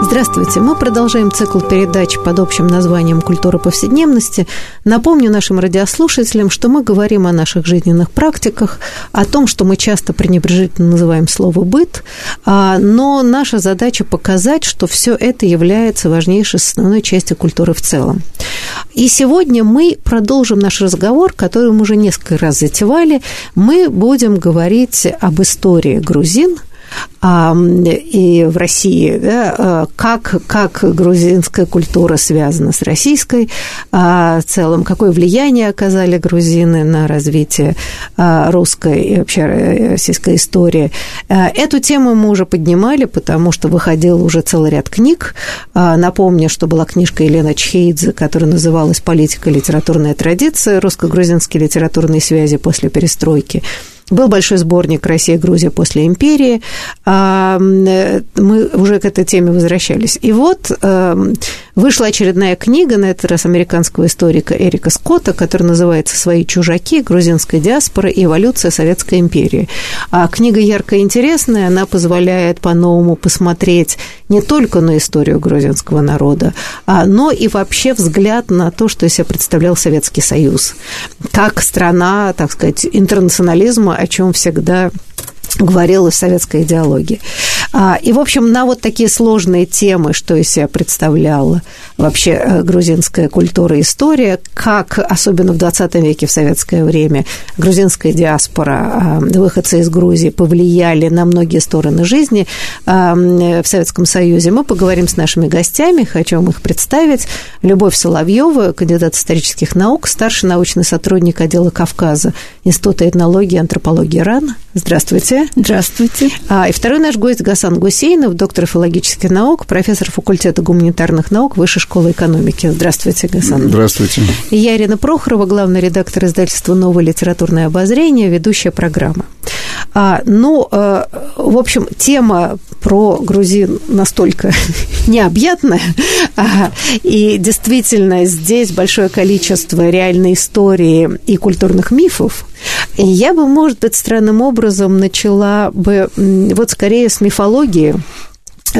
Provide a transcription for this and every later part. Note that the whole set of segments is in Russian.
Здравствуйте. Мы продолжаем цикл передач под общим названием «Культура повседневности». Напомню нашим радиослушателям, что мы говорим о наших жизненных практиках, о том, что мы часто пренебрежительно называем слово «быт», а, но наша задача показать, что все это является важнейшей основной частью культуры в целом. И сегодня мы продолжим наш разговор, который мы уже несколько раз затевали. Мы будем говорить об истории грузин – и в России, да, а, как, как грузинская культура связана с российской а, в целом, какое влияние оказали грузины на развитие а, русской и вообще российской истории. Эту тему мы уже поднимали, потому что выходил уже целый ряд книг. Напомню, что была книжка Елены Чхейдзе, которая называлась «Политика, литературная традиция. Русско-грузинские литературные связи после перестройки». Был большой сборник «Россия и Грузия после империи». А, мы уже к этой теме возвращались. И вот эм, вышла очередная книга, на этот раз американского историка Эрика Скотта, которая называется «Свои чужаки. Грузинская диаспора и эволюция Советской империи». А книга яркая интересная, она позволяет по-новому посмотреть не только на историю грузинского народа, а, но и вообще взгляд на то, что из себя представлял Советский Союз. Как страна, так сказать, интернационализма, о чем всегда говорила советская идеология. А, и, в общем, на вот такие сложные темы, что из себя представляла вообще э, грузинская культура и история, как, особенно в 20 веке, в советское время, грузинская диаспора, а, выходцы из Грузии повлияли на многие стороны жизни а, в Советском Союзе, мы поговорим с нашими гостями, хочу вам их представить. Любовь Соловьева, кандидат исторических наук, старший научный сотрудник отдела Кавказа Института этнологии и антропологии РАН. Здравствуйте. Здравствуйте. И второй наш гость Гасан Гусейнов, доктор филологических наук, профессор факультета гуманитарных наук Высшей школы экономики. Здравствуйте, Гасан. Здравствуйте. И я Ирина Прохорова, главный редактор издательства «Новое литературное обозрение», ведущая программы. А, ну, э, в общем, тема про грузин настолько необъятная, а, и действительно здесь большое количество реальной истории и культурных мифов, и я бы, может быть, странным образом начала бы вот скорее с мифологии,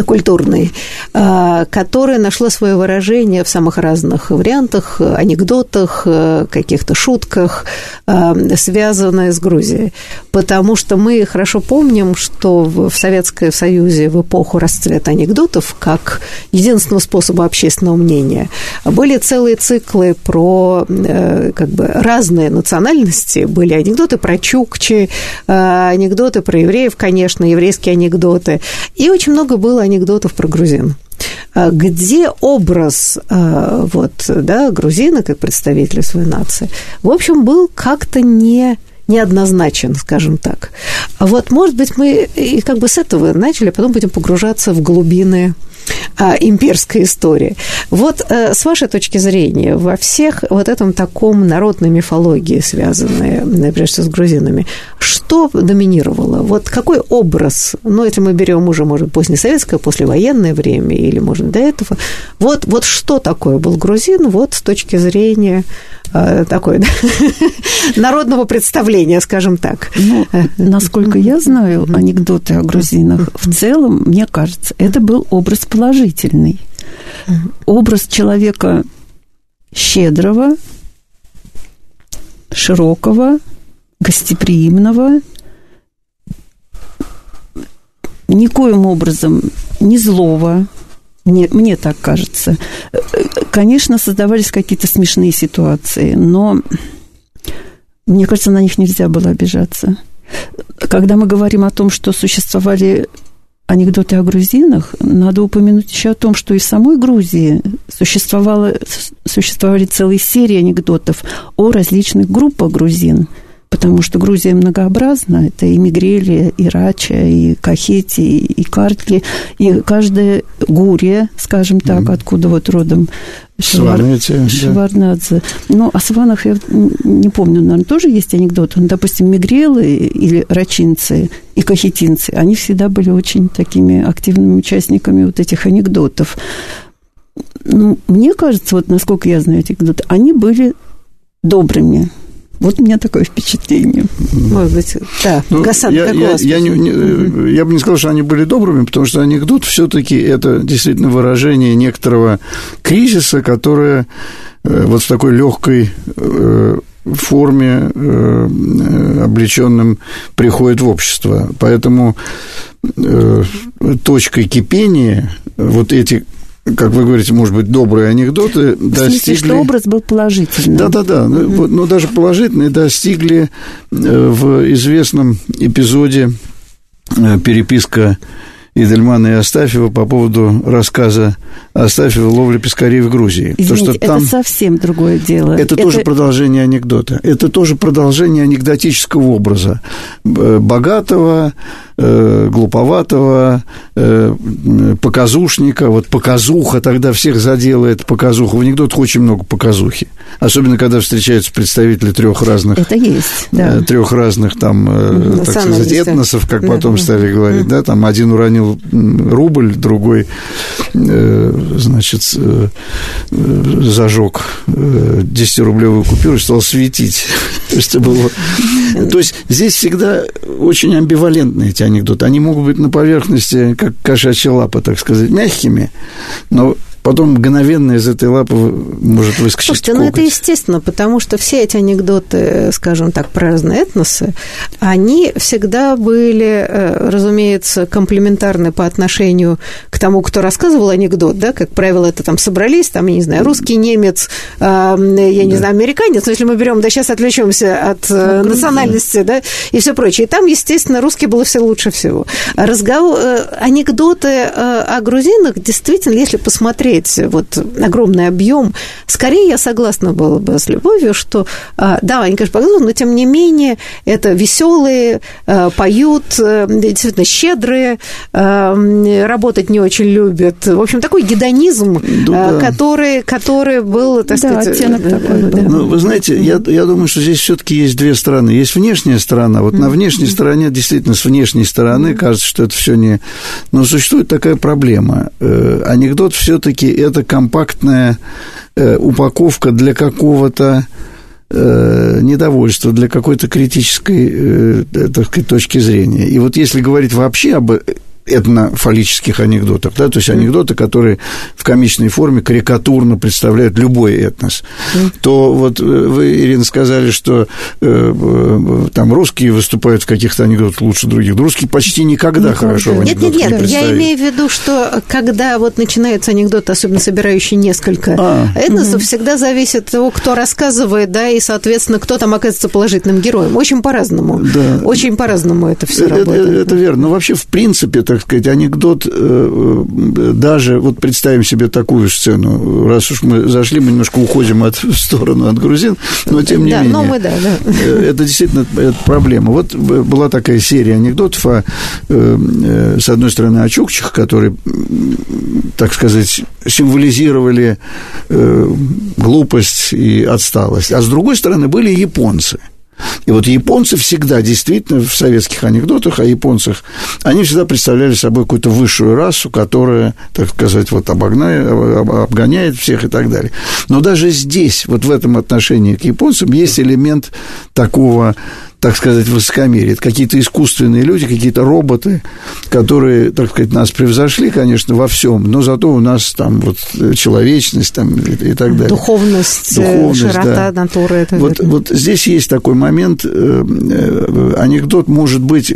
культурной, а, которая нашла свое выражение в самых разных вариантах, анекдотах, каких-то шутках, а, связанные с Грузией. Потому что мы хорошо помним, что в Советском Союзе в эпоху расцвета анекдотов, как единственного способа общественного мнения, были целые циклы про э, как бы разные национальности. Были анекдоты про чукчи, а, анекдоты про евреев, конечно, еврейские анекдоты. И очень много было было анекдотов про грузин а где образ а, вот, да, грузина как представителя своей нации, в общем, был как-то не неоднозначен, скажем так. А вот, может быть, мы и как бы с этого начали, а потом будем погружаться в глубины имперской истории. Вот э, с вашей точки зрения, во всех вот этом таком народной мифологии, связанной, всего, с грузинами, что доминировало? Вот какой образ, ну, если мы берем уже, может, позднесоветское, послевоенное время или, может, до этого, вот, вот что такое был грузин, вот с точки зрения такой да, народного представления, скажем так. Ну, насколько я знаю анекдоты о грузинах, в целом, мне кажется, это был образ положительный. Образ человека щедрого, широкого, гостеприимного, никоим образом не злого, мне, мне так кажется. Конечно, создавались какие-то смешные ситуации, но мне кажется, на них нельзя было обижаться. Когда мы говорим о том, что существовали анекдоты о грузинах, надо упомянуть еще о том, что и в самой Грузии существовало, существовали целые серии анекдотов о различных группах грузин. Потому что Грузия многообразна. Это и Мигрели, и Рача, и Кахети, и Картли, и каждая Гурия, скажем так, mm-hmm. откуда вот родом Сванете, Шварнадзе. Да. Ну, о сванах я не помню, наверное, тоже есть анекдот. Ну, допустим, мигрелы или рачинцы и кахетинцы, они всегда были очень такими активными участниками вот этих анекдотов. Ну, мне кажется, вот насколько я знаю эти анекдоты, они были добрыми, вот у меня такое впечатление. Может быть, да. Ну, Гасан, я, я, я, не, не, я бы не сказал, что они были добрыми, потому что анекдот все-таки это действительно выражение некоторого кризиса, которое э, вот в такой легкой э, форме, э, облеченным приходит в общество. Поэтому точкой кипения вот эти как вы говорите, может быть, добрые анекдоты в достигли... смысле, что образ был положительный. Да-да-да, mm-hmm. но, но даже положительные достигли э, в известном эпизоде э, переписка Идельмана и Астафьева по поводу рассказа Астафьева «Ловля пескарей в Грузии». Извините, То, что там... это совсем другое дело. Это, это тоже продолжение анекдота. Это тоже продолжение анекдотического образа. Богатого, э, глуповатого, э, показушника. Вот показуха тогда всех заделает показуха. В анекдотах очень много показухи. Особенно, когда встречаются представители трех разных... Это есть, да. Э, трех разных там, так сказать, этносов, как да. потом стали говорить, да, там один уронил рубль, другой, э, значит, э, зажег 10-рублевую купюру и стал светить. То есть здесь всегда очень амбивалентные эти анекдоты. Они могут быть на поверхности, как кошачья лапа, так сказать, мягкими, но потом мгновенно из этой лапы может выскочить Слушайте, коготь. ну это естественно, потому что все эти анекдоты, скажем так, про разные этносы, они всегда были, э, разумеется, комплементарны по отношению к тому, кто рассказывал анекдот, да, как правило, это там собрались, там, я не знаю, русский, немец, э, я не да. знаю, американец, но если мы берем, да, сейчас отвлечемся от э, ну, национальности, да, и все прочее. И там, естественно, русский было все лучше всего. Разговор, анекдоты о грузинах, действительно, если посмотреть посмотреть вот огромный объем, скорее я согласна была бы с Любовью, что а, да, они, конечно, показывают, но тем не менее это веселые, а, поют, э, действительно щедрые, работать не очень любят. В общем, такой гедонизм, да. который, который был, так да, сказать... оттенок такой. Да. Ну, вы знаете, я, я думаю, что здесь все-таки есть две стороны. Есть внешняя сторона. Вот mm-hmm. на внешней стороне, действительно, с внешней стороны кажется, что это все не... Но существует такая проблема. Э, анекдот все-таки это компактная э, упаковка для какого-то э, недовольства, для какой-то критической, э, так сказать, точки зрения. И вот если говорить вообще об этнофаллических анекдотов, да, то есть анекдоты, которые в комичной форме карикатурно представляют любой этнос, то вот э, вы, Ирина, сказали, что э, э, там русские выступают в каких-то анекдотах лучше других. Русские почти никогда, никогда. хорошо в Нет, нет, нет, не я имею в виду, что когда вот начинается анекдот, особенно собирающий несколько а. этносов, угу. всегда зависит от того, кто рассказывает, да, и, соответственно, кто там оказывается положительным героем. Очень по-разному. Да. Очень по-разному это все это, работает. Это, это верно. Но вообще, в принципе, это так сказать, анекдот, э, э, даже, вот представим себе такую сцену, раз уж мы зашли, мы немножко уходим от, в сторону от грузин, но тем не да, менее. Но мы, да, да. Э, это действительно это проблема. Вот была такая серия анекдотов, о, с одной стороны, о чукчах, которые, так сказать, символизировали глупость и отсталость, а с другой стороны были японцы – и вот японцы всегда, действительно, в советских анекдотах о японцах, они всегда представляли собой какую-то высшую расу, которая, так сказать, вот обогнает, обгоняет всех и так далее. Но даже здесь, вот в этом отношении к японцам, есть элемент такого так сказать, высокомерие. Это какие-то искусственные люди, какие-то роботы, которые, так сказать, нас превзошли, конечно, во всем, но зато у нас там вот человечность там и, и так далее. Духовность, э, Духовность широта да. натуры. Это вот, вот здесь есть такой момент, э, э, анекдот может быть,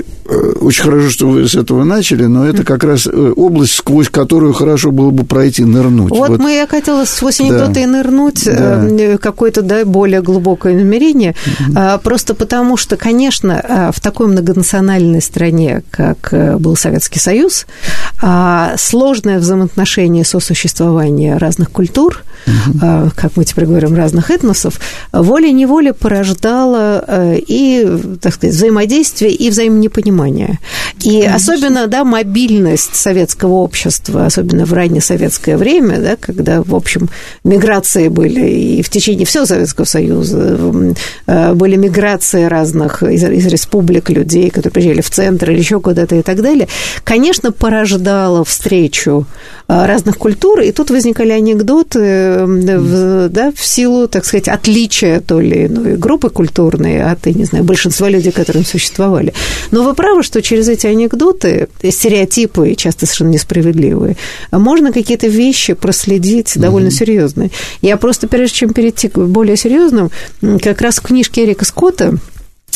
очень хорошо, что вы с этого начали, но это как раз область, сквозь которую хорошо было бы пройти, нырнуть. Вот, вот. мы, я хотела сквозь анекдоты да. и нырнуть, да. какое-то, да, более глубокое намерение, угу. просто потому что что, конечно, э, в такой многонациональной стране, как э, был Советский Союз, а, сложное взаимоотношение сосуществования разных культур, угу. как мы теперь говорим, разных этносов, волей-неволей порождало и, так сказать, взаимодействие и взаимонепонимание. И Конечно. особенно, да, мобильность советского общества, особенно в раннее советское время, да, когда, в общем, миграции были и в течение всего Советского Союза, были миграции разных из, из республик людей, которые приезжали в центр или еще куда-то и так далее, конечно, порождало встречу а, разных культур, и тут возникали анекдоты в, да, в силу, так сказать, отличия то ли ну, группы культурные от, я не знаю, большинства людей, которые существовали. Но вы правы, что через эти анекдоты, стереотипы, часто совершенно несправедливые, можно какие-то вещи проследить довольно mm-hmm. серьезные. Я просто, прежде чем перейти к более серьезным, как раз в книжке Эрика Скотта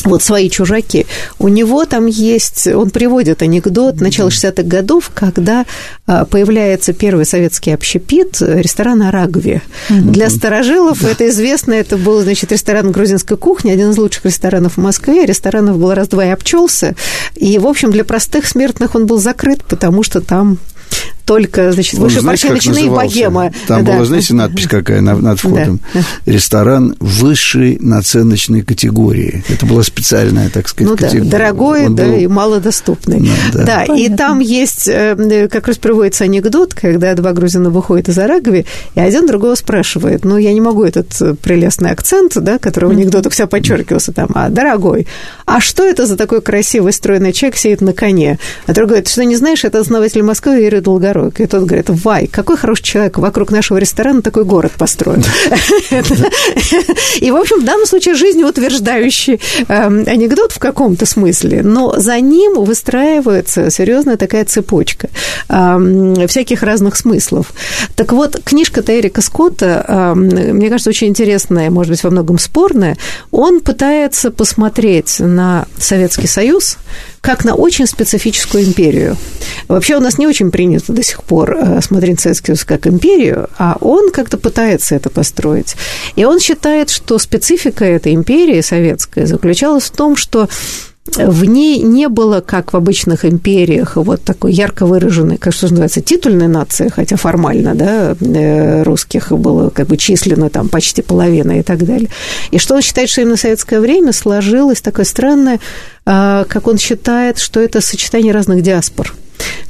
вот свои чужаки. У него там есть, он приводит анекдот начала 60-х годов, когда а, появляется первый советский общепит ресторана Рагви. Mm-hmm. Для старожилов да. это известно, это был, значит, ресторан грузинской кухни, один из лучших ресторанов в Москве. Ресторанов был раз-два и обчелся. И, в общем, для простых смертных он был закрыт, потому что там только, значит, выше начиная богема. Там да. была, знаете, надпись какая над, над входом? Да. Ресторан высшей наценочной категории. Это была специальная, так сказать, ну, категория. Да, дорогой, Он да, был... и малодоступный. Ну, да, да. и там есть, э, как раз приводится анекдот, когда два грузина выходят из Арагови, и один другого спрашивает, ну, я не могу этот э, прелестный акцент, да, который в анекдотах вся подчеркивался там, а, дорогой, а что это за такой красивый, стройный человек сидит на коне? А другой говорит, что не знаешь, это основатель Москвы Юрий Долгорукий дорог. И тот говорит, вай, какой хороший человек, вокруг нашего ресторана такой город построен. И, в общем, в данном случае жизнеутверждающий эм, анекдот в каком-то смысле, но за ним выстраивается серьезная такая цепочка эм, всяких разных смыслов. Так вот, книжка-то Эрика Скотта, эм, мне кажется, очень интересная, может быть, во многом спорная. Он пытается посмотреть на Советский Союз как на очень специфическую империю. Вообще у нас не очень принято до сих пор э, смотреть Советский Союз как империю, а он как-то пытается это построить. И он считает, что специфика этой империи советской заключалась в том, что в ней не было, как в обычных империях, вот такой ярко выраженной, как что называется, титульной нации, хотя формально, да, э, русских было как бы численно там почти половина и так далее. И что он считает, что именно в советское время сложилось такое странное, а, как он считает, что это сочетание разных диаспор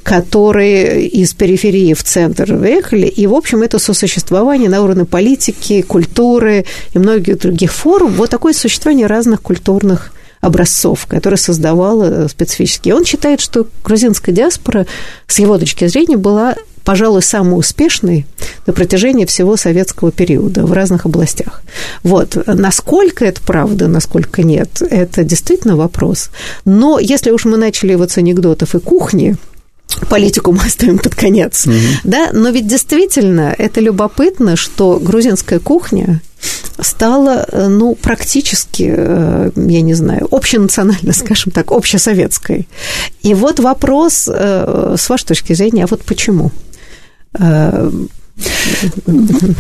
которые из периферии в центр выехали, и, в общем, это сосуществование на уровне политики, культуры и многих других форм, вот такое существование разных культурных образцов, которые создавала специфически. И он считает, что грузинская диаспора, с его точки зрения, была пожалуй, самый успешный на протяжении всего советского периода в разных областях. Вот. Насколько это правда, насколько нет, это действительно вопрос. Но если уж мы начали вот с анекдотов и кухни, политику мы оставим под конец, угу. да, но ведь действительно это любопытно, что грузинская кухня стала, э, ну, практически, э, я не знаю, общенациональной, скажем так, общесоветской. И вот вопрос, э, с вашей точки зрения, а вот почему?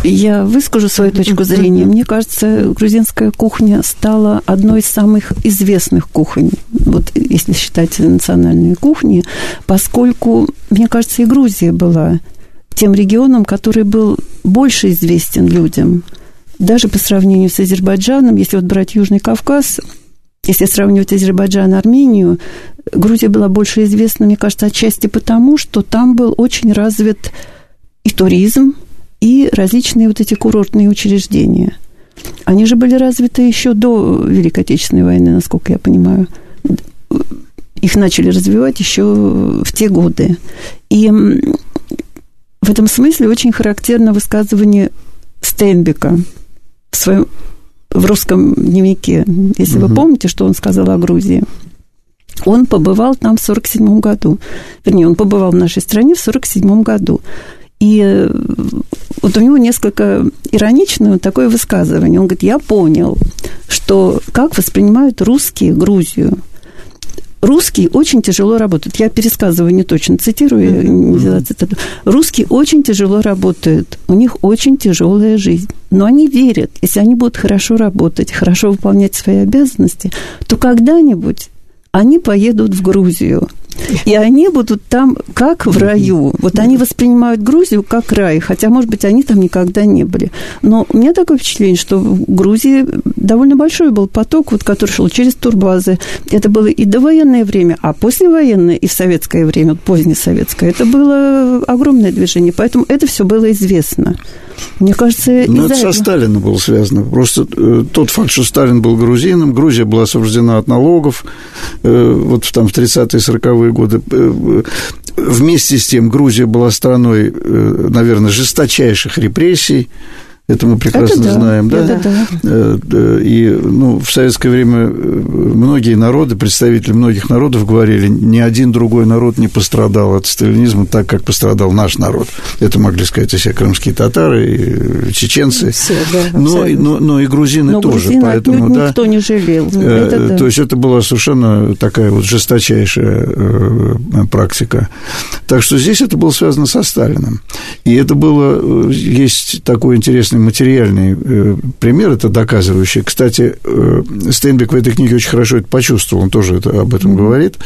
Я выскажу свою точку зрения. Мне кажется, грузинская кухня стала одной из самых известных кухонь, вот если считать национальные кухни, поскольку, мне кажется, и Грузия была тем регионом, который был больше известен людям – даже по сравнению с Азербайджаном, если вот брать Южный Кавказ, если сравнивать Азербайджан и Армению, Грузия была больше известна, мне кажется, отчасти потому, что там был очень развит и туризм, и различные вот эти курортные учреждения. Они же были развиты еще до Великой Отечественной войны, насколько я понимаю. Их начали развивать еще в те годы. И в этом смысле очень характерно высказывание Стенбека – в своем в русском дневнике, если угу. вы помните, что он сказал о Грузии. Он побывал там в 1947 году. Вернее, он побывал в нашей стране в 1947 году. И э, вот у него несколько ироничное такое высказывание. Он говорит, я понял, что как воспринимают русские Грузию. Русские очень тяжело работают. Я пересказываю не точно, цитирую, не взяла цитату. Русские очень тяжело работают. У них очень тяжелая жизнь. Но они верят, если они будут хорошо работать, хорошо выполнять свои обязанности, то когда-нибудь они поедут в Грузию. И они будут там как в раю. Вот они воспринимают Грузию как рай, хотя, может быть, они там никогда не были. Но у меня такое впечатление, что в Грузии довольно большой был поток, вот, который шел через турбазы. Это было и довоенное время, а послевоенное и в советское время, вот позднее советское, это было огромное движение. Поэтому это все было известно. Мне кажется, Но это со Сталином было связано. Просто э, тот факт, что Сталин был грузином, Грузия была освобождена от налогов, э, вот там в 30-е, 40-е годы. Э, вместе с тем Грузия была страной, э, наверное, жесточайших репрессий, это мы прекрасно это да, знаем, да? Это да. Э, и ну, в советское время э, многие народы, представители многих народов говорили, ни один другой народ не пострадал от сталинизма так, как пострадал наш народ. Это могли сказать и все крымские татары, и чеченцы, все, да, но, но, но и грузины но тоже. Грузин поэтому, да, никто не жалел. Э, это да. То есть это была совершенно такая вот жесточайшая практика. Так что здесь это было связано со Сталином. И это было, есть такой интересный интересный материальный э, пример, это доказывающий. Кстати, э, Стейнбек в этой книге очень хорошо это почувствовал, он тоже это, об этом говорит.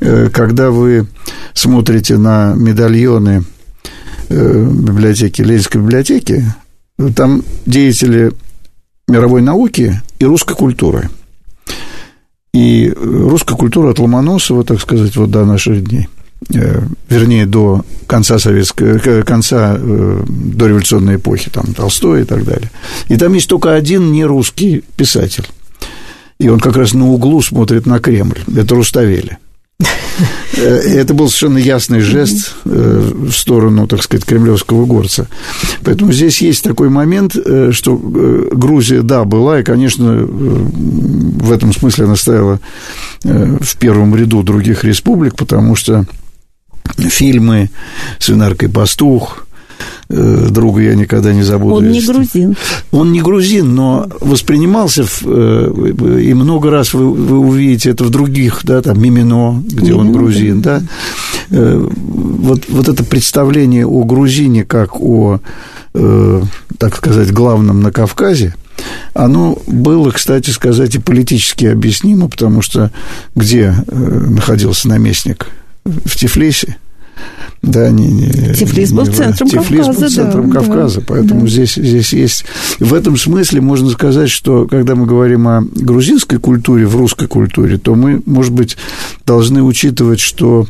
Э, когда вы смотрите на медальоны библиотеки, Ленинской библиотеки, там деятели мировой науки и русской культуры. И русская культура от Ломоносова, так сказать, вот до наших дней – Э, вернее, до конца советской, э, конца э, дореволюционной эпохи, там, Толстой и так далее. И там есть только один нерусский писатель. И он как раз на углу смотрит на Кремль. Это Руставели. Это был совершенно ясный жест в сторону, так сказать, кремлевского горца. Поэтому здесь есть такой момент, что Грузия, да, была, и, конечно, в этом смысле она стояла в первом ряду других республик, потому что фильмы «Свинарка и пастух», э, друга я никогда не забуду. Он не грузин. Он не грузин, но воспринимался, в, э, и много раз вы, вы увидите это в других, да, там, Мимино, где Мимино, он грузин, да. да. Э, вот, вот это представление о грузине как о, так сказать, главном на Кавказе, оно было, кстати сказать, и политически объяснимо, потому что где находился наместник в Тифлисе. Да, не, не, Тифлис был не, центром Тифлис Кавказа. был центром да, Кавказа, да, поэтому да. Здесь, здесь есть... В этом смысле можно сказать, что когда мы говорим о грузинской культуре, в русской культуре, то мы, может быть, должны учитывать, что,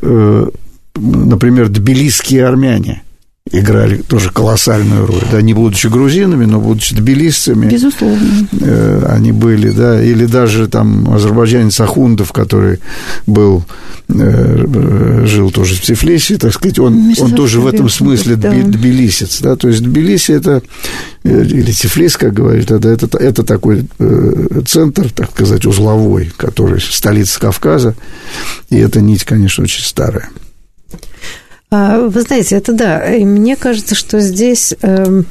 э, например, тбилисские армяне – играли тоже колоссальную роль, да, не будучи грузинами, но будучи тбилисцами. Безусловно. Э, они были, да, или даже там азербайджанец Ахундов, который был, э, жил тоже в Тифлисе, так сказать, он, он тоже в этом смысле да. тбилисец, да, то есть Тбилиси это, э, или Тифлис, как говорит, это, это, это такой центр, так сказать, узловой, который столица Кавказа, и эта нить, конечно, очень старая. А, вы знаете, это да. И мне кажется, что здесь э,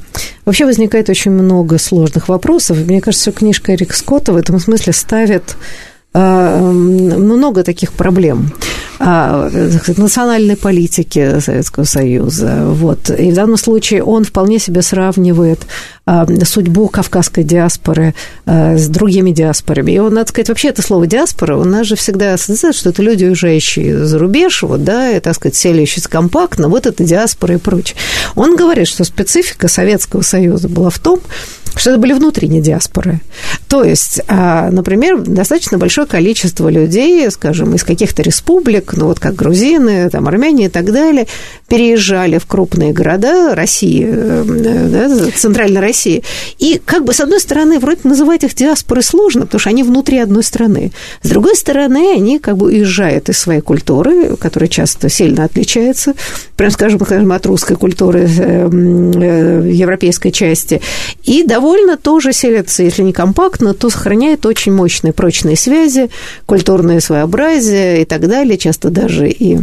вообще возникает очень много сложных вопросов. Мне кажется, что книжка Эрик Скотта в этом смысле ставит э, много таких проблем а, национальной политики Советского Союза. Вот. И в данном случае он вполне себе сравнивает судьбу кавказской диаспоры а, с другими диаспорами. И надо сказать, вообще это слово диаспора, у нас же всегда ассоциирует, что это люди, уезжающие за рубеж, вот, да, и, так сказать, селящиеся компактно, вот это диаспора и прочее. Он говорит, что специфика Советского Союза была в том, что это были внутренние диаспоры. То есть, а, например, достаточно большое количество людей, скажем, из каких-то республик, ну вот как грузины, там, армяне и так далее, переезжали в крупные города России, э, да, центральной России. И как бы, с одной стороны, вроде называть их диаспорой сложно, потому что они внутри одной страны. С другой стороны, они как бы уезжают из своей культуры, которая часто сильно отличается, прям скажем, скажем от русской культуры э, э, европейской части, и довольно тоже селятся, если не компактно, то сохраняют очень мощные прочные связи, культурное своеобразие и так далее, часто даже и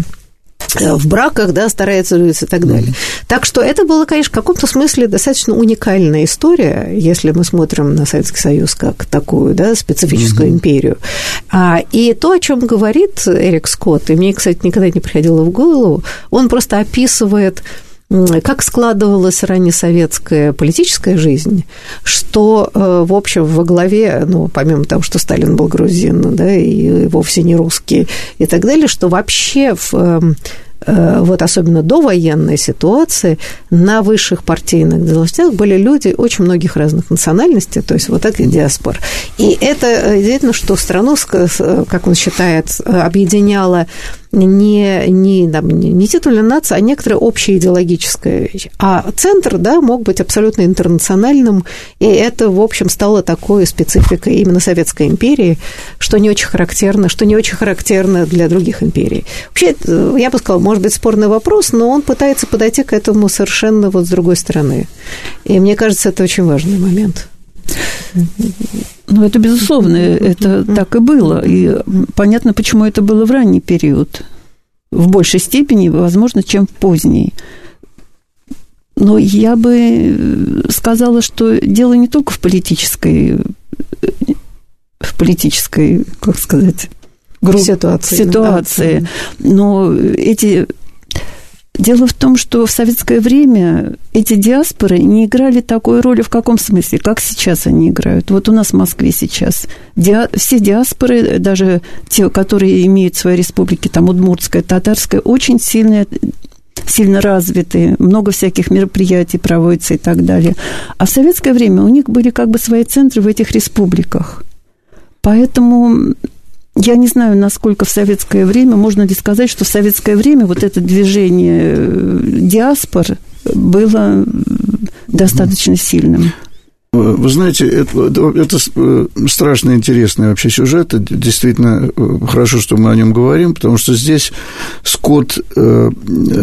в браках, да, старается и так далее. Mm-hmm. Так что это была, конечно, в каком-то смысле достаточно уникальная история, если мы смотрим на Советский Союз как такую, да, специфическую mm-hmm. империю. А, и то, о чем говорит Эрик Скотт, и мне, кстати, никогда не приходило в голову, он просто описывает как складывалась раннесоветская политическая жизнь, что, э, в общем, во главе, ну, помимо того, что Сталин был грузин, да, и вовсе не русский и так далее, что вообще в эм, Э, вот особенно до военной ситуации, на высших партийных должностях были люди очень многих разных национальностей, то есть вот так и диаспор. И это э, действительно, что страну, как он считает, объединяла не, не, там, не титульная нация, а некоторая общая идеологическая вещь. А центр, да, мог быть абсолютно интернациональным, и это, в общем, стало такой спецификой именно Советской империи, что не очень характерно, что не очень характерно для других империй. Вообще, э, я бы сказала, может быть, спорный вопрос, но он пытается подойти к этому совершенно вот с другой стороны. И мне кажется, это очень важный момент. Ну, это безусловно, это так и было. И понятно, почему это было в ранний период. В большей степени, возможно, чем в поздний. Но я бы сказала, что дело не только в политической, в политической, как сказать, групп, ситуации, ситуации. Да. но эти Дело в том, что в советское время эти диаспоры не играли такой роли в каком смысле, как сейчас они играют. Вот у нас в Москве сейчас диа, все диаспоры, даже те, которые имеют свои республики, там удмуртская, татарская, очень сильные сильно развиты, много всяких мероприятий проводится и так далее. А в советское время у них были как бы свои центры в этих республиках. Поэтому я не знаю, насколько в советское время, можно ли сказать, что в советское время вот это движение э, диаспор было достаточно сильным. Вы знаете, это, это э, страшно интересный вообще сюжет. Действительно, э, хорошо, что мы о нем говорим, потому что здесь Скотт э,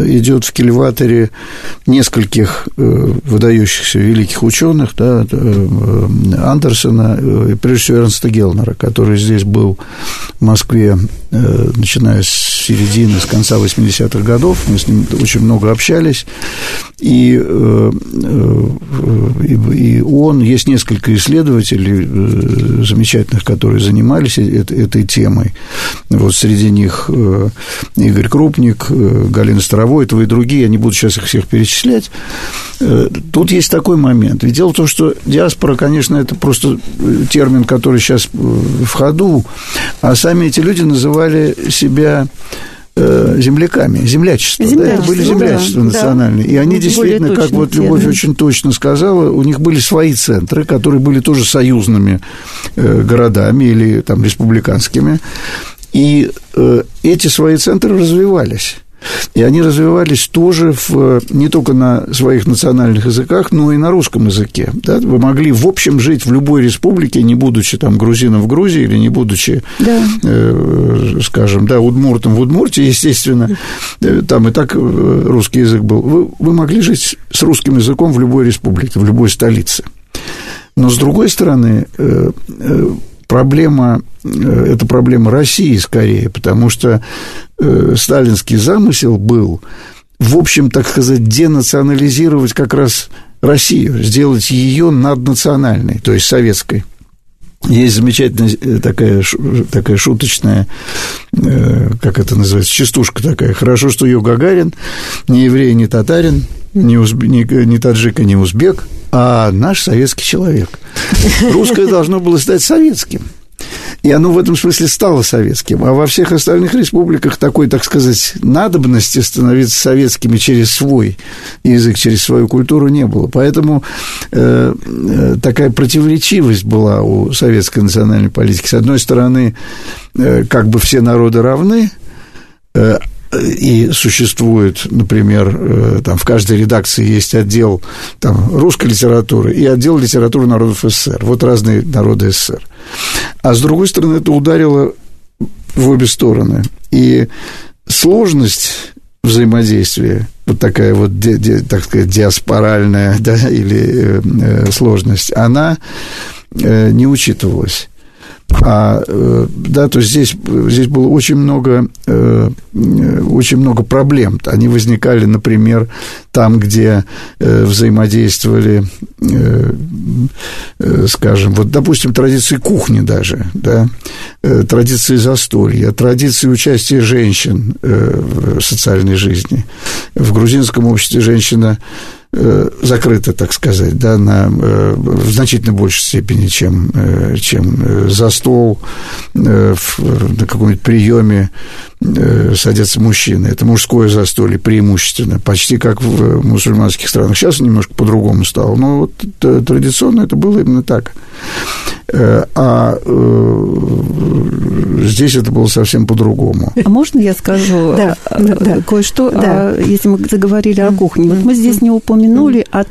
идет в кильваторе нескольких выдающихся великих ученых, да, Андерсона, и прежде всего Эрнста Гелнера, который здесь был в Москве, начиная с середины, с конца 80-х годов. Мы с ним очень много общались. И, и, и он есть несколько исследователей э, замечательных, которые занимались этой темой. Вот среди них э, Игорь Крупник, э, Галина Старовойтова и другие, я не буду сейчас их всех перечислять. Тут есть такой момент. Ведь дело в том, что диаспора, конечно, это просто термин, который сейчас в ходу, а сами эти люди называли себя Э, земляками, землячество, землячество да, это были землячества да, национальные. Да. И они действительно, как вот Любовь термин. очень точно сказала, у них были свои центры, которые были тоже союзными э, городами или там республиканскими. И э, эти свои центры развивались. И они развивались тоже в, не только на своих национальных языках, но и на русском языке. Да? Вы могли, в общем, жить в любой республике, не будучи там грузином в Грузии или не будучи, да. э, скажем, да, удмуртом в Удмуртии, естественно, э, там и так э, русский язык был. Вы, вы могли жить с русским языком в любой республике, в любой столице. Но, с другой стороны, э, проблема, это проблема России скорее, потому что э, сталинский замысел был, в общем, так сказать, денационализировать как раз Россию, сделать ее наднациональной, то есть советской. Есть замечательная э, такая, такая шуточная, э, как это называется, частушка такая. Хорошо, что ее Гагарин, не еврей, не татарин, не, узб... не, не таджик и не узбек, а наш советский человек. Русское должно было стать советским. И оно в этом смысле стало советским. А во всех остальных республиках такой, так сказать, надобности становиться советскими через свой язык, через свою культуру не было. Поэтому э, э, такая противоречивость была у советской национальной политики. С одной стороны, э, как бы все народы равны, э, и существует, например, э, там в каждой редакции есть отдел там, русской литературы и отдел литературы народов СССР. Вот разные народы СССР. А с другой стороны, это ударило в обе стороны. И сложность взаимодействия, вот такая вот, ди, ди, так сказать, диаспоральная да, или э, э, сложность, она э, не учитывалась. А, э, да, то есть здесь, здесь было очень много, э, очень много проблем. Они возникали, например, там, где э, взаимодействовали, скажем, вот, допустим, традиции кухни даже, да, традиции застолья, традиции участия женщин в социальной жизни. В грузинском обществе женщина Э, закрыто, так сказать, да, на, э, в значительно большей степени, чем, э, чем за стол в, на каком-нибудь приеме садятся мужчины. Это мужское застолье преимущественно, почти как в мусульманских странах. Сейчас немножко по-другому стало, но вот традиционно это было именно так. А здесь это было совсем по-другому. А можно я скажу да, да, кое-что, да. А, если мы заговорили о кухне? Вот мы здесь не упомянули упомянули о,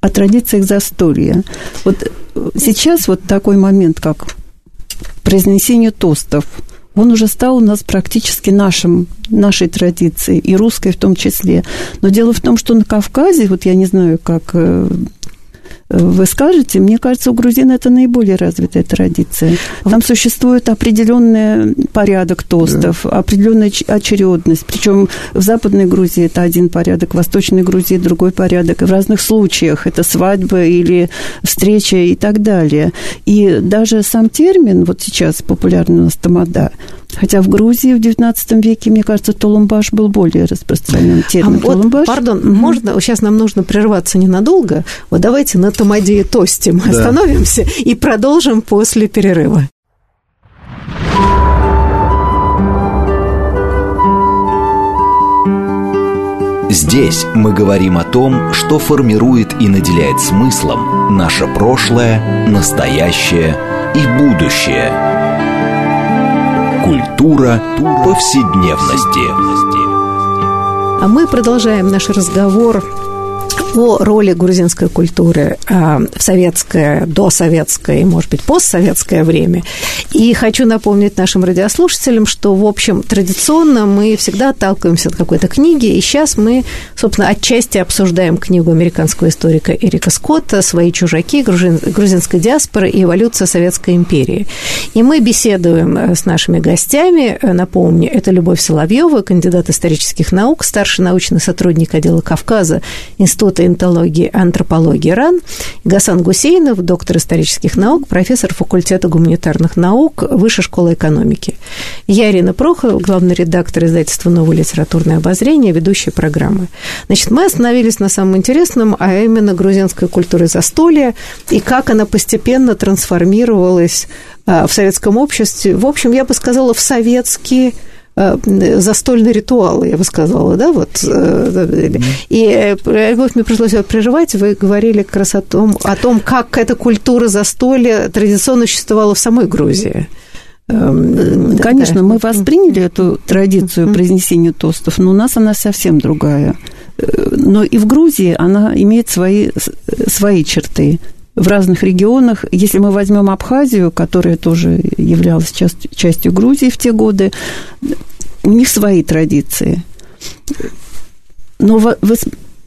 о традициях застолья. Вот э, сейчас вот такой момент, как произнесение тостов, он уже стал у нас практически нашим, нашей традицией, и русской в том числе. Но дело в том, что на Кавказе, вот я не знаю, как э, вы скажете, мне кажется, у грузин это наиболее развитая традиция. Там существует определенный порядок тостов, да. определенная очередность. Причем в Западной Грузии это один порядок, в Восточной Грузии другой порядок. И в разных случаях это свадьба или встреча и так далее. И даже сам термин, вот сейчас популярный у нас тамада, Хотя в Грузии в XIX веке, мне кажется, толумбаш был более распространен. Термин а толумбаш. Вот, пардон, угу. можно, сейчас нам нужно прерваться ненадолго. Вот давайте на Тамадее Тосте мы да. остановимся и продолжим после перерыва. Здесь мы говорим о том, что формирует и наделяет смыслом наше прошлое, настоящее и будущее – Культура повседневности. А мы продолжаем наш разговор о роли грузинской культуры а, в советское, досоветское и, может быть, постсоветское время. И хочу напомнить нашим радиослушателям, что, в общем, традиционно мы всегда отталкиваемся от какой-то книги, и сейчас мы, собственно, отчасти обсуждаем книгу американского историка Эрика Скотта «Свои чужаки. Грузин, грузинская диаспора и эволюция Советской империи». И мы беседуем э, с нашими гостями. Э, напомню, это Любовь Соловьева, кандидат исторических наук, старший научный сотрудник отдела Кавказа Института Института энтологии и антропологии РАН, Гасан Гусейнов, доктор исторических наук, профессор факультета гуманитарных наук Высшей школы экономики. Я Ирина Прохорова, главный редактор издательства «Новое литературное обозрение», ведущая программы. Значит, мы остановились на самом интересном, а именно грузинской культуре застолья и как она постепенно трансформировалась а, в советском обществе. В общем, я бы сказала, в советские застольный ритуал, я бы сказала, да, вот. Э, и, э, Любовь, мне пришлось прерывать, вы говорили как раз о том, о том, как эта культура застолья традиционно существовала в самой Грузии. Эм, конечно, мы восприняли эту традицию произнесения тостов, но у нас она совсем другая. Но и в Грузии она имеет свои, свои черты в разных регионах. Если мы возьмем Абхазию, которая тоже являлась частью, частью Грузии в те годы, у них свои традиции. Но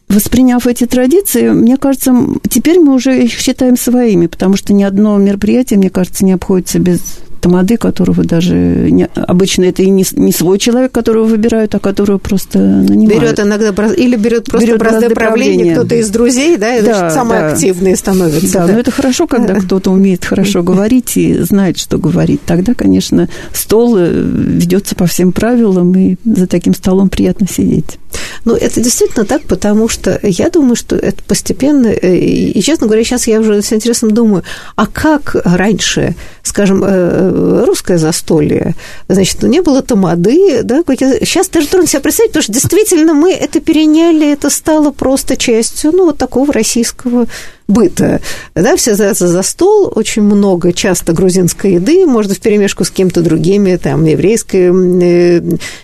восприняв эти традиции, мне кажется, теперь мы уже их считаем своими, потому что ни одно мероприятие, мне кажется, не обходится без тамады, которого даже не, обычно это и не, не свой человек, которого выбирают, а которого просто нанимают. Берет иногда или берет просто берет бразды правления, кто-то из друзей, да, и да, самые да. активные становятся. Да, да, но это хорошо, когда кто-то умеет хорошо говорить и знает, что говорить. Тогда, конечно, стол э, ведется по всем правилам, и за таким столом приятно сидеть. Ну, это действительно так, потому что я думаю, что это постепенно, э, и, честно говоря, сейчас я уже с интересом думаю, а как раньше, скажем, э, русское застолье, значит, не было тамады, да, сейчас даже трудно себе представить, потому что действительно мы это переняли, это стало просто частью, ну, вот такого российского быта. Да, все садятся за стол, очень много, часто грузинской еды, можно в перемешку с кем-то другими, там, еврейской э,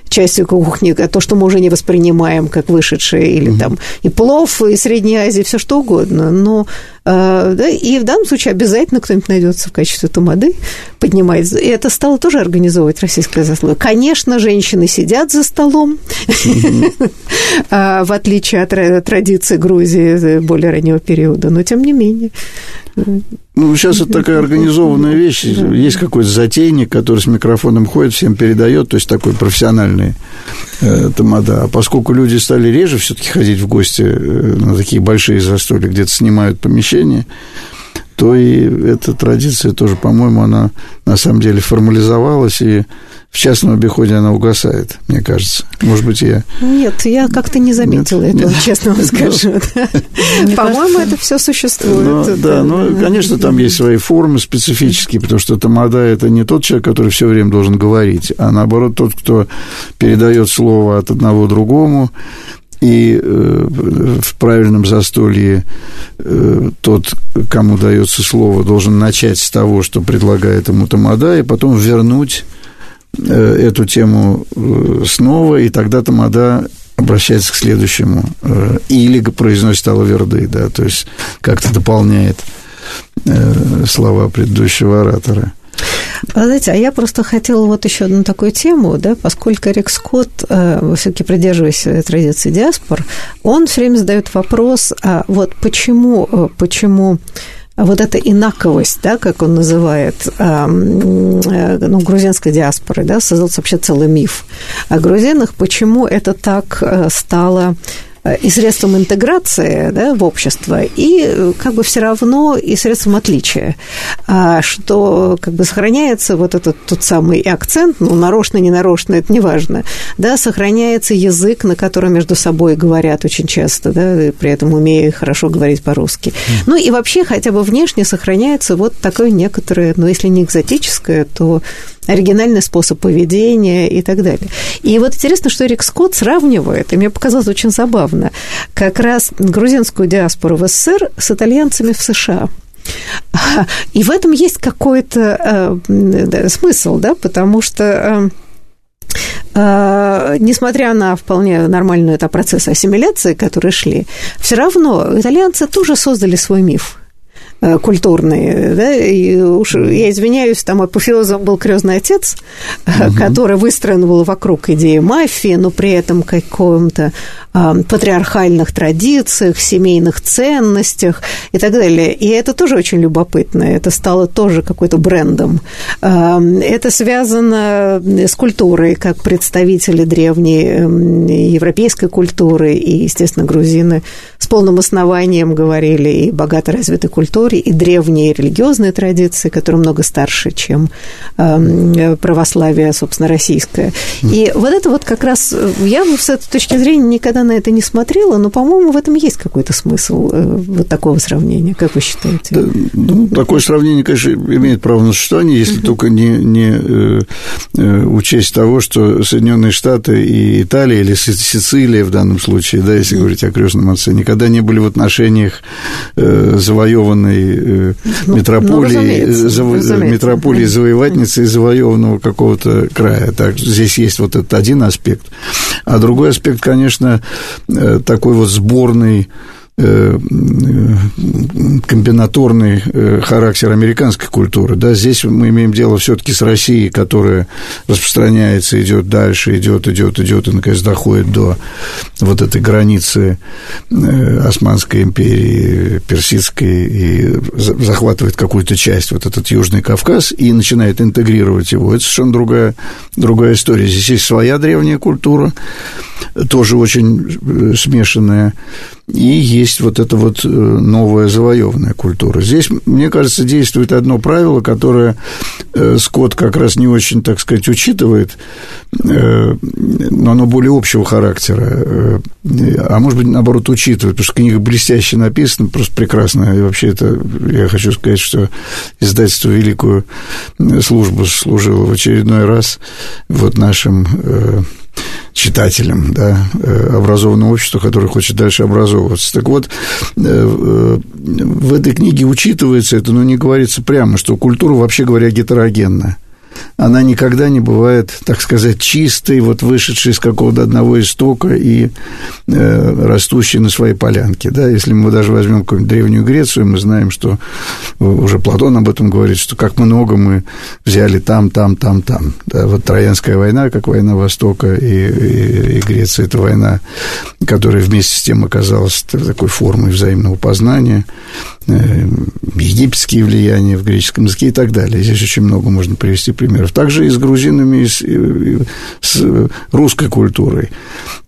частью кухни, то, что мы уже не воспринимаем как вышедшее, или mm-hmm. там и плов, и Средней Азии, все что угодно. Но э, да, и в данном случае обязательно кто-нибудь найдется в качестве тамады, поднимает. И это стало тоже организовывать российское заслуга. Конечно, женщины сидят за столом, в отличие от традиции Грузии более раннего периода, но тем не менее. Ну, сейчас это такая организованная вещь. Есть какой-то затейник, который с микрофоном ходит, всем передает, то есть такой профессиональный э, тамада. А поскольку люди стали реже все-таки ходить в гости э, на такие большие застолья, где-то снимают помещение, то и эта традиция тоже, по-моему, она на самом деле формализовалась, и в частном обиходе она угасает, мне кажется. Может быть, я... Нет, я как-то не заметила Нет. этого, Нет. честно вам скажу. По-моему, это все существует. Ну, да, ну, конечно, там есть свои формы специфические, потому что тамада – это не тот человек, который все время должен говорить, а наоборот тот, кто передает слово от одного другому, и э, в правильном застолье э, тот, кому дается слово, должен начать с того, что предлагает ему Тамада, и потом вернуть эту тему снова, и тогда Тамада обращается к следующему или произносит алаверды, да, то есть как-то дополняет слова предыдущего оратора. Знаете, а я просто хотела вот еще одну такую тему, да, поскольку Рик Скотт, э, все-таки придерживаясь традиции диаспор, он все время задает вопрос, а вот почему, э, почему вот эта инаковость, да, как он называет, э, ну, грузинской диаспоры, да, создался вообще целый миф о грузинах, почему это так стало Э, и средством интеграции да, в общество, и э, как бы все равно и средством отличия, а, что как бы сохраняется вот этот тот самый акцент, ну, нарочно, не нарочно, это не важно, да, сохраняется язык, на котором между собой говорят очень часто, да, при этом умея хорошо говорить по-русски. Mm. Ну, и вообще хотя бы внешне сохраняется вот такое некоторое, ну, если не экзотическое, то оригинальный способ поведения и так далее. И вот интересно, что Эрик Скотт сравнивает, и мне показалось очень забавно, как раз грузинскую диаспору в СССР с итальянцами в США. И в этом есть какой-то э, смысл, да, потому что э, э, несмотря на вполне нормальный это процесс ассимиляции, которые шли, все равно итальянцы тоже создали свой миф. Э, культурные, да, и уж я извиняюсь, там апофеозом был крестный отец, угу. который выстроен был вокруг идеи мафии, но при этом каком-то э, патриархальных традициях, семейных ценностях и так далее. И это тоже очень любопытно, это стало тоже какой-то брендом. Э, это связано с культурой, как представители древней европейской культуры, и, естественно, грузины с полным основанием говорили и богато развитой культуре, культуре и древние религиозные традиции, которые много старше, чем э, православие, собственно, российское. И вот это вот как раз, э, я с этой точки зрения никогда на это не смотрела, но, по-моему, в этом есть какой-то смысл э, вот такого сравнения. Как вы считаете? Да, ну, такое сравнение, конечно, имеет право на существование, если uh-huh. только не, не э, э, учесть того, что Соединенные Штаты и Италия, или Сицилия в данном случае, да, если говорить о крестном отце, никогда не были в отношениях э, завоеванной э, ну, метрополии, ну, зав... метрополии завоевательницы и завоеванного какого-то края. Так, здесь есть вот этот один аспект. А другой аспект, конечно, э, такой вот сборный Э, комбинаторный э, характер американской культуры. Да, здесь мы имеем дело все-таки с Россией, которая распространяется, идет дальше, идет, идет, идет, и наконец доходит до вот этой границы э, Османской империи, Персидской, и захватывает какую-то часть, вот этот Южный Кавказ, и начинает интегрировать его. Это совершенно другая, другая история. Здесь есть своя древняя культура, тоже очень смешанная, и есть вот эта вот э, новая завоеванная культура. Здесь, мне кажется, действует одно правило, которое э, Скотт как раз не очень, так сказать, учитывает, э, но оно более общего характера, а может быть, наоборот, учитывает, потому что книга блестяще написана, просто прекрасно, и вообще это, я хочу сказать, что издательство «Великую службу» служило в очередной раз вот нашим читателям, да, э, образованного общества, которое хочет дальше образовываться. Так вот, э, э, в этой книге учитывается это, но не говорится прямо, что культура, вообще говоря, гетерогенна она никогда не бывает, так сказать, чистой, вот вышедшей из какого-то одного истока и э, растущей на своей полянке. Да? Если мы даже возьмем какую-нибудь Древнюю Грецию, мы знаем, что уже Платон об этом говорит, что как много мы взяли там, там, там, там. Да? Вот Троянская война, как война Востока, и, и, и Греция – это война, которая вместе с тем оказалась такой формой взаимного познания египетские влияния в греческом языке и так далее. Здесь очень много можно привести примеров. Также и с грузинами, и с, и с русской культурой.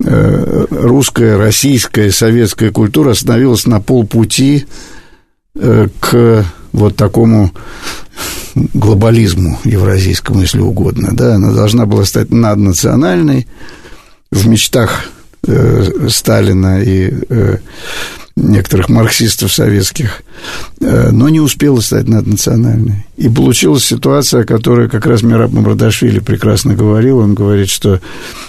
Э, русская, российская, советская культура остановилась на полпути э, к вот такому глобализму евразийскому, если угодно. Да? Она должна была стать наднациональной в мечтах э, Сталина и э, некоторых марксистов советских, э, но не успела стать наднациональной. И получилась ситуация, о которой как раз Мираб Мамрадашвили прекрасно говорил. Он говорит, что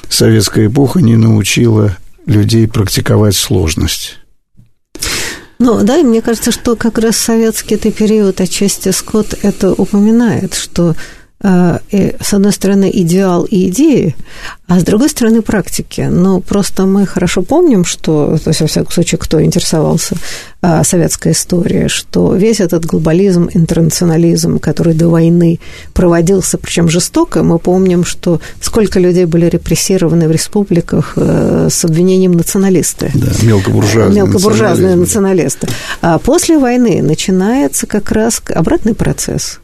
советская эпоха не научила людей практиковать сложность. Ну, да, и мне кажется, что как раз советский это период, отчасти Скотт это упоминает, что с одной стороны, идеал и идеи, а с другой стороны, практики. Но просто мы хорошо помним, что, то есть, во всяком случае, кто интересовался э, советской историей, что весь этот глобализм, интернационализм, который до войны проводился, причем жестоко, мы помним, что сколько людей были репрессированы в республиках э, с обвинением националисты. Да, мелкобуржуазные, мелкобуржуазные националисты. А после войны начинается как раз обратный процесс –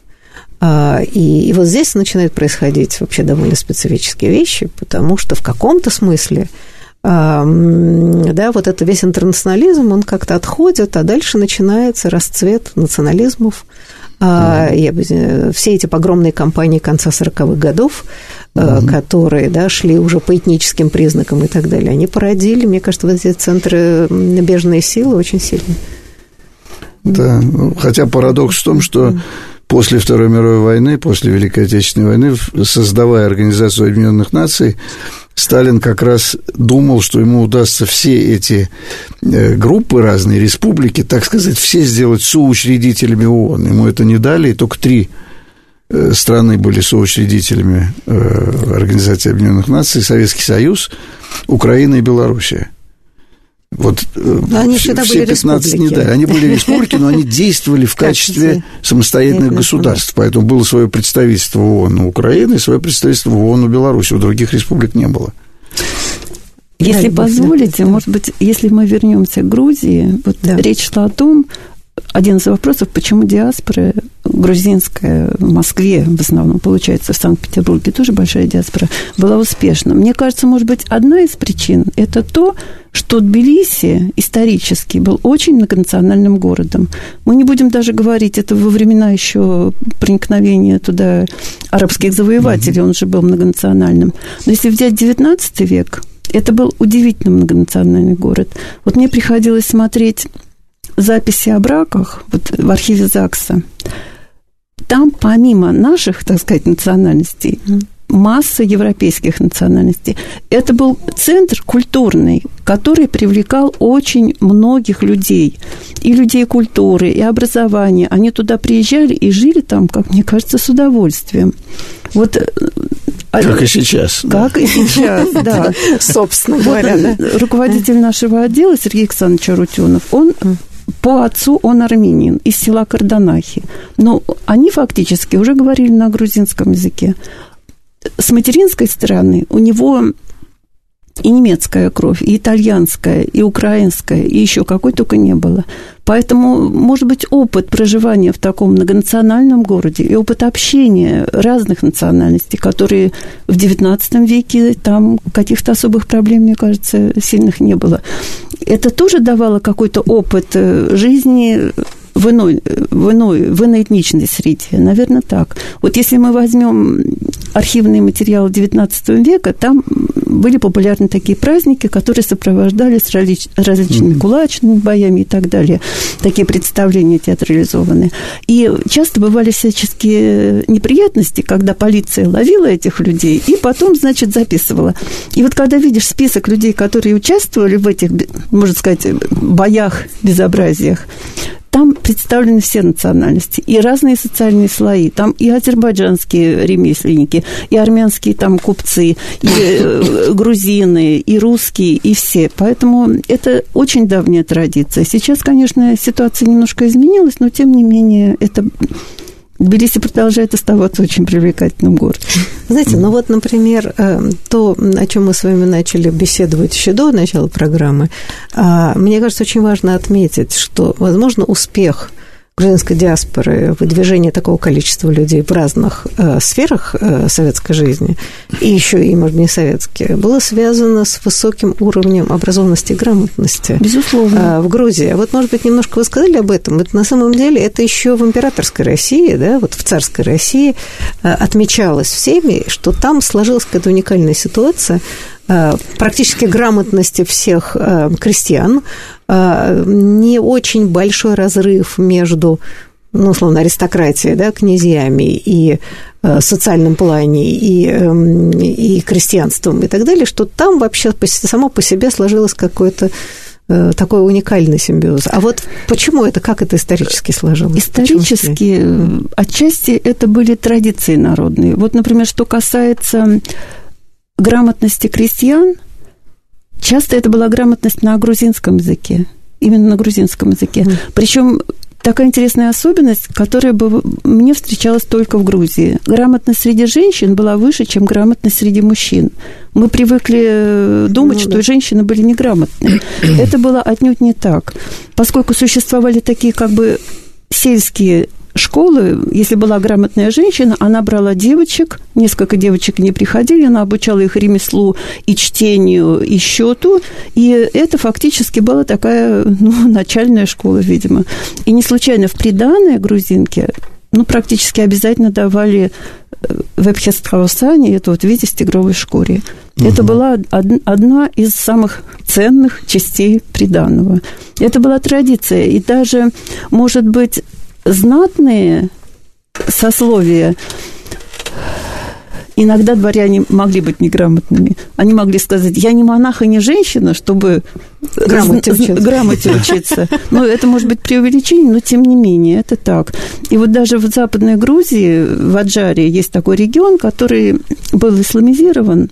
и, и вот здесь начинают происходить вообще довольно специфические вещи, потому что в каком-то смысле да, вот это весь интернационализм, он как-то отходит, а дальше начинается расцвет национализмов, mm-hmm. все эти погромные кампании конца 40-х годов, mm-hmm. которые да, шли уже по этническим признакам и так далее, они породили, мне кажется, вот эти центры набежные силы очень сильно. Да, ну, хотя парадокс в том, что после Второй мировой войны, после Великой Отечественной войны, создавая Организацию Объединенных Наций, Сталин как раз думал, что ему удастся все эти э, группы разные, республики, так сказать, все сделать соучредителями ООН. Ему это не дали, и только три э, страны были соучредителями э, Организации Объединенных Наций, Советский Союз, Украина и Белоруссия. Вот но э, они все, все 15 не да, они были республики, но они действовали в качестве самостоятельных государств. Поэтому было свое представительство в ООН у Украины и свое представительство в ООН у Беларуси. У других республик не было. Если да, позволите, может быть, если мы вернемся к Грузии, вот да. речь шла о том, один из вопросов, почему диаспора грузинская в Москве, в основном, получается, в Санкт-Петербурге тоже большая диаспора, была успешна. Мне кажется, может быть, одна из причин – это то, что Тбилиси исторически был очень многонациональным городом. Мы не будем даже говорить, это во времена еще проникновения туда арабских завоевателей, он же был многонациональным. Но если взять XIX век, это был удивительно многонациональный город. Вот мне приходилось смотреть записи о браках вот, в архиве ЗАГСа, там помимо наших, так сказать, национальностей, масса европейских национальностей. Это был центр культурный, который привлекал очень многих людей. И людей культуры, и образования. Они туда приезжали и жили там, как мне кажется, с удовольствием. Вот э, как и сейчас. Как да. и сейчас, да. Собственно говоря, да. Руководитель нашего отдела Сергей Александрович Арутюнов, он по отцу он армянин из села Карданахи. Но они фактически уже говорили на грузинском языке. С материнской стороны у него и немецкая кровь, и итальянская, и украинская, и еще какой только не было. Поэтому, может быть, опыт проживания в таком многонациональном городе и опыт общения разных национальностей, которые в XIX веке там каких-то особых проблем, мне кажется, сильных не было. Это тоже давало какой-то опыт э, жизни в иной, в иной, в иной этничной среде. Наверное, так. Вот если мы возьмем архивные материалы XIX века, там были популярны такие праздники, которые сопровождались различ, различными кулачными боями и так далее. Такие представления театрализованные. И часто бывали всяческие неприятности, когда полиция ловила этих людей и потом, значит, записывала. И вот когда видишь список людей, которые участвовали в этих, можно сказать, боях, безобразиях, там представлены все национальности и разные социальные слои. Там и азербайджанские ремесленники, и армянские там купцы, и э, грузины, и русские, и все. Поэтому это очень давняя традиция. Сейчас, конечно, ситуация немножко изменилась, но тем не менее это Тбилиси продолжает оставаться очень привлекательным городом. Знаете, ну вот, например, э, то, о чем мы с вами начали беседовать еще до начала программы, а, мне кажется, очень важно отметить, что, возможно, успех – грузинской диаспоры, выдвижение такого количества людей в разных э, сферах э, советской жизни, и еще и, может, не советские, было связано с высоким уровнем образованности и грамотности. Безусловно. Э, в Грузии. А вот, может быть, немножко вы сказали об этом. Это на самом деле это еще в императорской России, да, вот в царской России э, отмечалось всеми, что там сложилась какая-то уникальная ситуация, практически грамотности всех э, крестьян, э, не очень большой разрыв между ну, условно, аристократией, да, князьями и социальном плане, и, эм, и крестьянством и так далее, что там вообще само по себе сложилось какое-то такой уникальный симбиоз. А вот почему это, как это исторически сложилось? Исторически, отчасти это были традиции народные. Вот, например, что касается грамотности крестьян, часто это была грамотность на грузинском языке, именно на грузинском языке. Mm. Причем такая интересная особенность, которая бы мне встречалась только в Грузии. Грамотность среди женщин была выше, чем грамотность среди мужчин. Мы привыкли э, думать, ну, что да. женщины были неграмотны. Это было отнюдь не так. Поскольку существовали такие как бы сельские школы, если была грамотная женщина, она брала девочек, несколько девочек не приходили, она обучала их ремеслу и чтению, и счету, и это фактически была такая, ну, начальная школа, видимо. И не случайно в приданное грузинке ну, практически обязательно давали э, в Эбхестхаусане, это вот видите, тигровой шкуре. Угу. Это была одна из самых ценных частей приданного. Это была традиция. И даже, может быть, знатные сословия, иногда дворяне могли быть неграмотными. Они могли сказать, я не монах и не женщина, чтобы грамоте учиться. Грамоте учиться. Ну, это может быть преувеличение, но тем не менее, это так. И вот даже в Западной Грузии, в Аджаре, есть такой регион, который был исламизирован,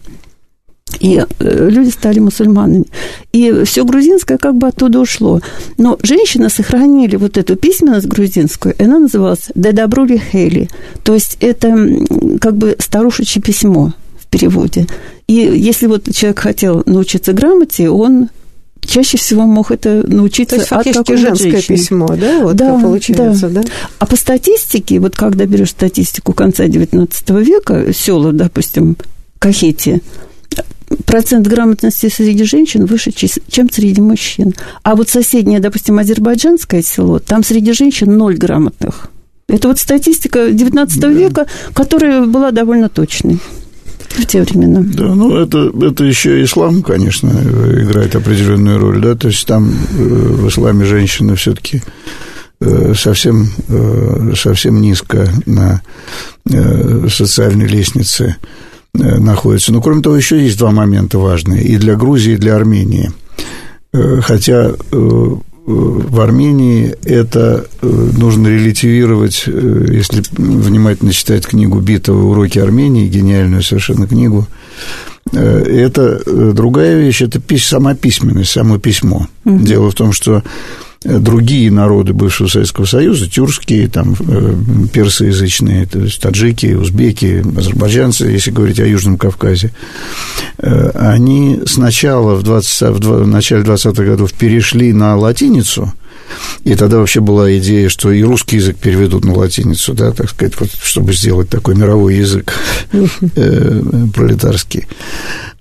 и э, люди стали мусульманами. И все грузинское как бы оттуда ушло. Но женщины сохранили вот эту письменность грузинскую, и она называлась «Дедабрули Хейли». То есть это как бы старушечье письмо в переводе. И если вот человек хотел научиться грамоте, он чаще всего мог это научиться То есть, от фактически женское женщины. письмо, да, вот да, получается, да. да? А по статистике, вот когда берешь статистику конца XIX века, села, допустим, Кахетия, процент грамотности среди женщин выше, чем среди мужчин. А вот соседнее, допустим, азербайджанское село, там среди женщин ноль грамотных. Это вот статистика XIX да. века, которая была довольно точной в те времена. Да, ну это, это еще ислам, конечно, играет определенную роль, да, то есть там э, в исламе женщины все-таки э, совсем, э, совсем низко на социальной лестнице находится. Но, кроме того, еще есть два момента важные и для Грузии, и для Армении. Э, хотя э, в Армении это нужно релятивировать, если внимательно читать книгу Битова «Уроки Армении», гениальную совершенно книгу, это другая вещь, это сама письменность, само письмо. Угу. Дело в том, что другие народы бывшего Советского Союза, тюркские, там, э, персоязычные, то есть таджики, узбеки, азербайджанцы, если говорить о Южном Кавказе, э, они сначала в, 20, в начале 20-х годов перешли на латиницу, и тогда вообще была идея, что и русский язык переведут на латиницу, да, так сказать, вот, чтобы сделать такой мировой язык э, пролетарский.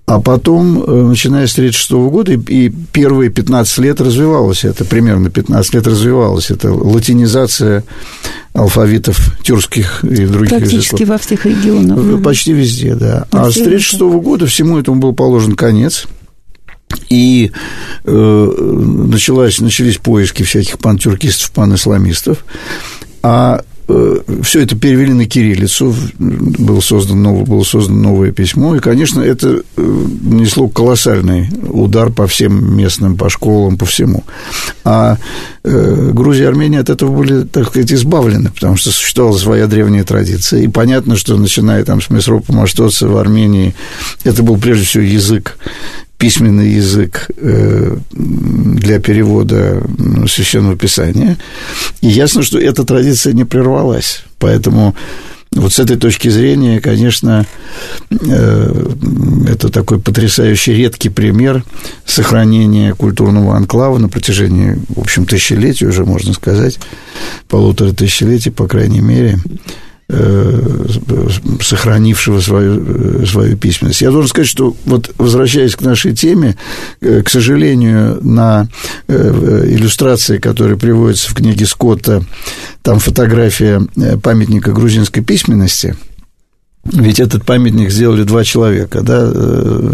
А потом, э, начиная с 1936 года, и первые 15 лет развивалось это, примерно 15 лет развивалось это латинизация алфавитов тюркских и других Практически языков. во всех регионах. Э, почти везде, да. Во а с 1936 года всему этому был положен конец. И э, началась, начались поиски всяких пантюркистов, панисламистов. А все это перевели на кириллицу, было создано, было создано новое письмо, и, конечно, это э, несло колоссальный удар по всем местным, по школам, по всему. А э, Грузия и Армения от этого были, так сказать, избавлены, потому что существовала своя древняя традиция, и понятно, что начиная там с Месропа Маштоца в Армении, это был прежде всего язык письменный язык э, для перевода священного писания. И ясно, что эта традиция не прервалась. Поэтому вот с этой точки зрения, конечно, э, это такой потрясающий редкий пример сохранения культурного анклава на протяжении, в общем, тысячелетий уже, можно сказать, полутора тысячелетий, по крайней мере. Э, сохранившего свою, свою письменность. Я должен сказать, что вот возвращаясь к нашей теме, э, к сожалению, на э, иллюстрации, которые приводятся в книге Скотта, там фотография памятника грузинской письменности – ведь этот памятник сделали два человека, да,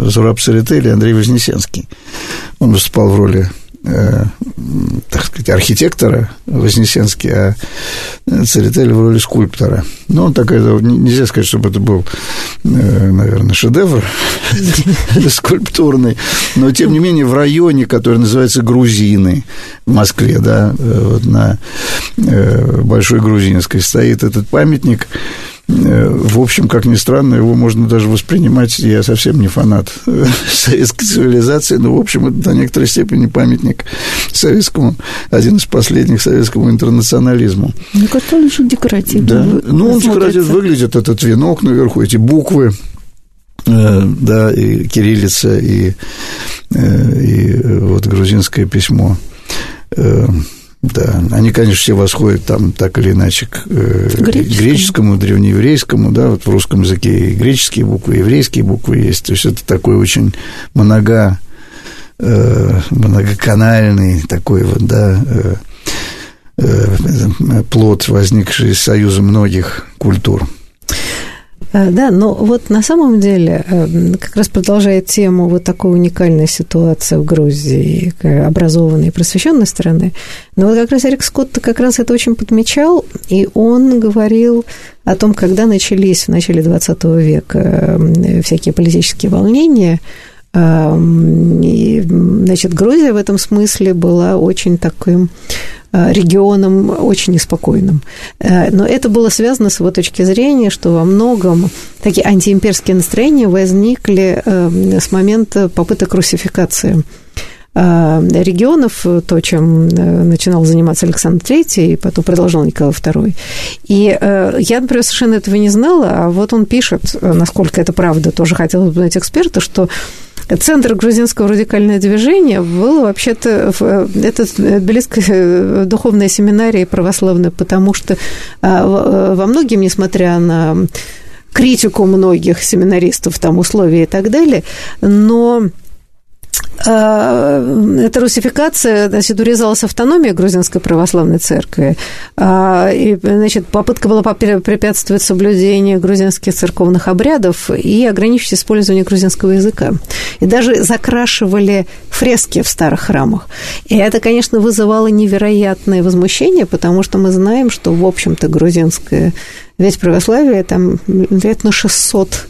Зураб Саритель и Андрей Вознесенский. Он выступал в роли Э, так сказать, архитектора Вознесенский, а Церетель в роли скульптора. Ну, он такой, нельзя сказать, чтобы это был, э, наверное, шедевр скульптурный, но, тем не менее, в районе, который называется Грузины в Москве, да, э, вот на Большой Грузинской стоит этот памятник, Э, в общем, как ни странно, его можно даже воспринимать, я совсем не фанат советской цивилизации, но, в общем, это до некоторой степени памятник советскому, один из последних советскому интернационализму. Мне кажется, он очень декоративный. Да. Ну, он декоративно выглядит, этот венок наверху, эти буквы, э, да, и кириллица, и, э, и вот грузинское письмо да, они, конечно, все восходят там так или иначе к э, греческому, греческому древнееврейскому, да, вот в русском языке и греческие буквы, и еврейские буквы есть, то есть это такой очень много, э, многоканальный такой вот, да, э, плод, возникший из союза многих культур. Э, да, но вот на самом деле, э, как раз продолжая тему вот такой уникальной ситуации в Грузии, образованной и просвещенной страны, но вот как раз Эрик Скотт как раз это очень подмечал, и он говорил о том, когда начались в начале 20 века э, всякие политические волнения, и, значит, Грузия в этом смысле была очень таким Э, регионом очень неспокойным. Э, но это было связано с его точки зрения, что во многом такие антиимперские настроения возникли э, с момента попыток русификации регионов, то, чем начинал заниматься Александр III, и потом продолжал Николай II. И я, например, совершенно этого не знала, а вот он пишет, насколько это правда, тоже хотел бы знать эксперта, что центр грузинского радикального движения был вообще-то это Тбилисская духовная семинария православная, потому что во многим, несмотря на критику многих семинаристов, там условия и так далее, но эта русификация, значит, урезалась автономия грузинской православной церкви, а, и, значит, попытка была препятствовать соблюдению грузинских церковных обрядов и ограничить использование грузинского языка. И даже закрашивали фрески в старых храмах. И это, конечно, вызывало невероятное возмущение, потому что мы знаем, что, в общем-то, грузинская ведь православие там лет на 600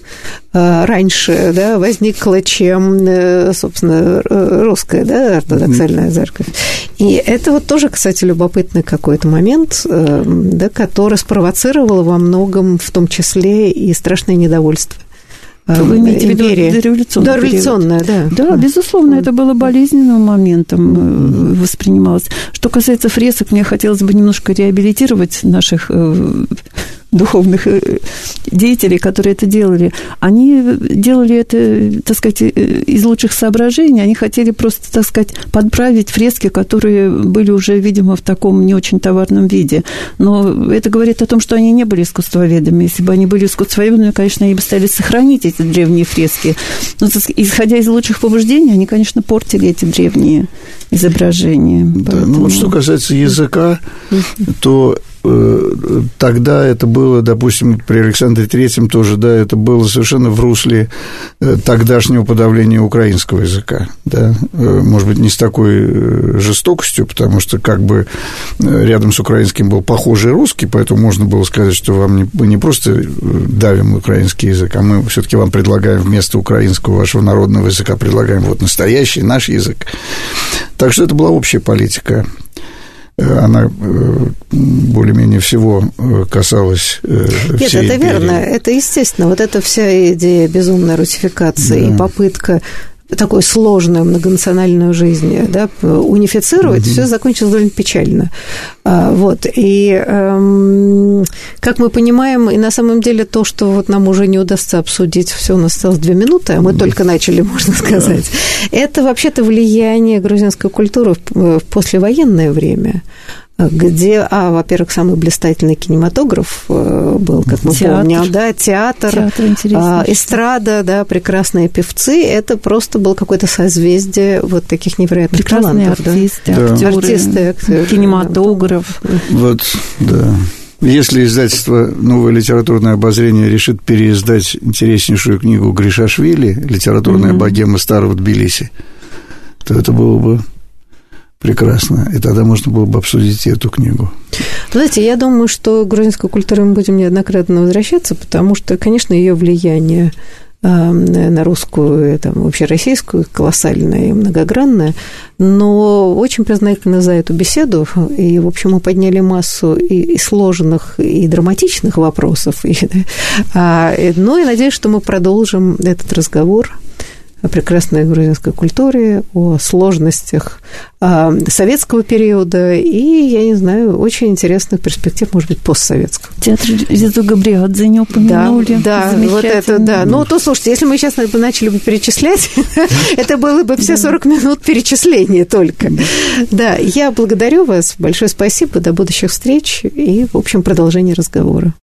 э, раньше да, возникло, чем, э, собственно, русская да, ортодоксальная церковь. И это вот тоже, кстати, любопытный какой-то момент, э, да, который спровоцировал во многом, в том числе, и страшное недовольство. Вы имеете в виду дореволюционное? Дореволюционное, да. Да, безусловно, это было болезненным моментом, воспринималось. Что касается фресок, мне хотелось бы немножко реабилитировать наших духовных э, деятелей, которые это делали, они делали это, так сказать, э, из лучших соображений. Они хотели просто, так сказать, подправить фрески, которые были уже, видимо, в таком не очень товарном виде. Но это говорит о том, что они не были искусствоведами. Если бы они были искусствоведами, конечно, они бы стали сохранить эти древние фрески. Но, исходя из лучших побуждений, они, конечно, портили эти древние изображения. Да, Поэтому... ну вот что касается языка, то тогда это было, допустим, при Александре Третьем тоже, да, это было совершенно в русле э, тогдашнего подавления украинского языка, да, э, может быть, не с такой жестокостью, потому что как бы рядом с украинским был похожий русский, поэтому можно было сказать, что вам не, мы не просто давим украинский язык, а мы все-таки вам предлагаем вместо украинского вашего народного языка предлагаем вот настоящий наш язык. Так что это была общая политика Э, она э, более-менее всего э, касалась Нет, это империи. верно, это естественно. Вот эта вся идея безумной русификации да. и попытка такую сложную многонациональную жизнь да, унифицировать, mm-hmm. все закончилось довольно печально. А, вот. И эм, как мы понимаем, и на самом деле то, что вот нам уже не удастся обсудить, все у нас осталось две минуты, а мы mm-hmm. только начали, можно сказать, mm-hmm. это вообще-то влияние грузинской культуры в послевоенное время где, а, во-первых, самый блистательный кинематограф э, был, как мы театр. помним, да, театр, театр а, эстрада, да, прекрасные певцы, это просто был какое-то созвездие вот таких невероятных Прекрасные талантов. артисты, да. актеры, артисты, актеры, кинематограф. Вот, да. Если издательство «Новое литературное обозрение» решит переиздать интереснейшую книгу Гришашвили «Литературная mm-hmm. богема старого Тбилиси», то это было бы прекрасно. И тогда можно было бы обсудить эту книгу. Знаете, я думаю, что к грузинской культуре мы будем неоднократно возвращаться, потому что, конечно, ее влияние эм, на русскую, там, вообще российскую, колоссальное и многогранное, но очень признательна за эту беседу, и, в общем, мы подняли массу и, и сложных, и драматичных вопросов, и, а, ну, и надеюсь, что мы продолжим этот разговор о прекрасной грузинской культуре, о сложностях а, советского периода и, я не знаю, очень интересных перспектив, может быть, постсоветского. Театр Зизу Габриадзе не упомянули. Да, да вот это, да. Ну, то, слушайте, если мы сейчас начали бы перечислять, это было бы все 40 минут перечисления только. Да, я благодарю вас, большое спасибо, до будущих встреч и, в общем, продолжения разговора.